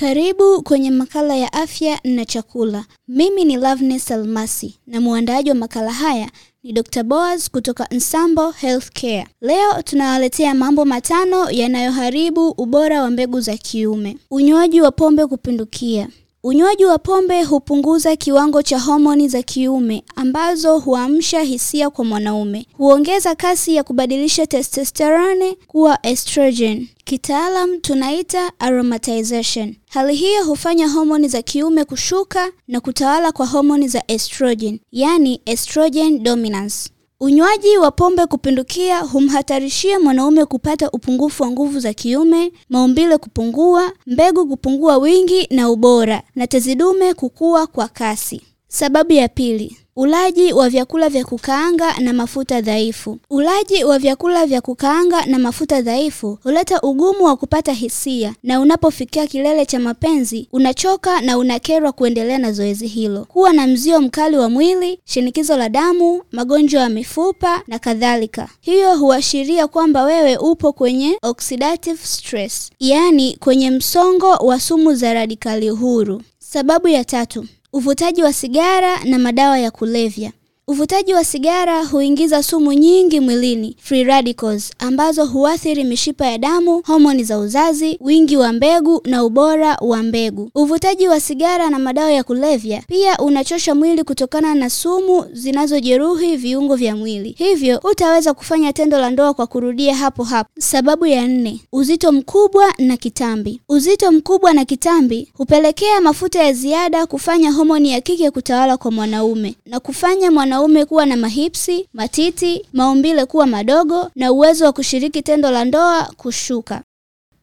Karibu kwenye makala ya afya na chakula. Mimi ni Loveness Almasi na mwandaaji wa makala haya ni Dr. Boaz kutoka Nsambo Healthcare. Leo tunawaletea mambo matano yanayoharibu ubora wa mbegu za kiume. Unywaji wa pombe kupindukia. Unywaji wa pombe hupunguza kiwango cha homoni za kiume ambazo huamsha hisia kwa mwanaume. Huongeza kasi ya kubadilisha testosterone kuwa estrogen. Kitaalam tunaita aromatization. Hali hiyo hufanya homoni za kiume kushuka na kutawala kwa homoni za estrogen, yani estrogen dominance. Unywaji wa pombe kupindukia humhatarishia mwanaume kupata upungufu wa nguvu za kiume, maumbile kupungua, mbegu kupungua wingi na ubora, na tezi dume kukua kwa kasi. Sababu ya pili, ulaji wa vyakula vya kukaanga na mafuta dhaifu. Ulaji wa vyakula vya kukaanga na mafuta dhaifu huleta ugumu wa kupata hisia, na unapofikia kilele cha mapenzi unachoka na unakerwa kuendelea na zoezi hilo. Kuwa na mzio mkali wa mwili, shinikizo la damu, magonjwa ya mifupa na kadhalika. Hiyo huashiria kwamba wewe upo kwenye oxidative stress, yaani kwenye msongo wa sumu za radikali huru. Sababu ya tatu, Uvutaji wa sigara na madawa ya kulevya. Uvutaji wa sigara huingiza sumu nyingi mwilini, free radicals, ambazo huathiri mishipa ya damu, homoni za uzazi, wingi wa mbegu na ubora wa mbegu. Uvutaji wa sigara na madawa ya kulevya pia unachosha mwili kutokana na sumu zinazojeruhi viungo vya mwili, hivyo hutaweza kufanya tendo la ndoa kwa kurudia hapo hapo. Sababu ya nne, uzito mkubwa na kitambi. Uzito mkubwa na kitambi hupelekea mafuta ya ziada kufanya homoni ya kike kutawala kwa mwanaume na kufanya mwanaume ume kuwa na mahipsi, matiti, maumbile kuwa madogo na uwezo wa kushiriki tendo la ndoa kushuka.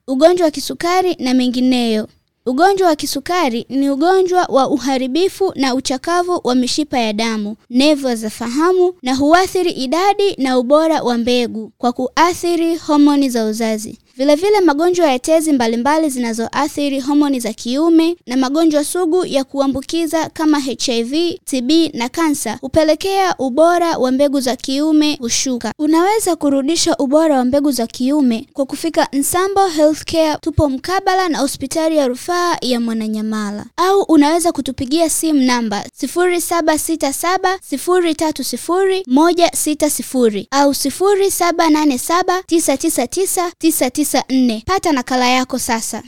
Ugonjwa wa kisukari na mengineyo. Ugonjwa wa kisukari ni ugonjwa wa uharibifu na uchakavu wa mishipa ya damu, nevo za fahamu na huathiri idadi na ubora wa mbegu kwa kuathiri homoni za uzazi. Vilevile vile magonjwa ya tezi mbalimbali zinazoathiri homoni za kiume na magonjwa sugu ya kuambukiza kama HIV, TB na kansa hupelekea ubora wa mbegu za kiume kushuka. Unaweza kurudisha ubora wa mbegu za kiume kwa kufika Nsambo Healthcare, tupo mkabala na hospitali ya rufaa ya Mwananyamala, au unaweza kutupigia simu namba 0767030160 au 0787999999 Pata nakala yako sasa.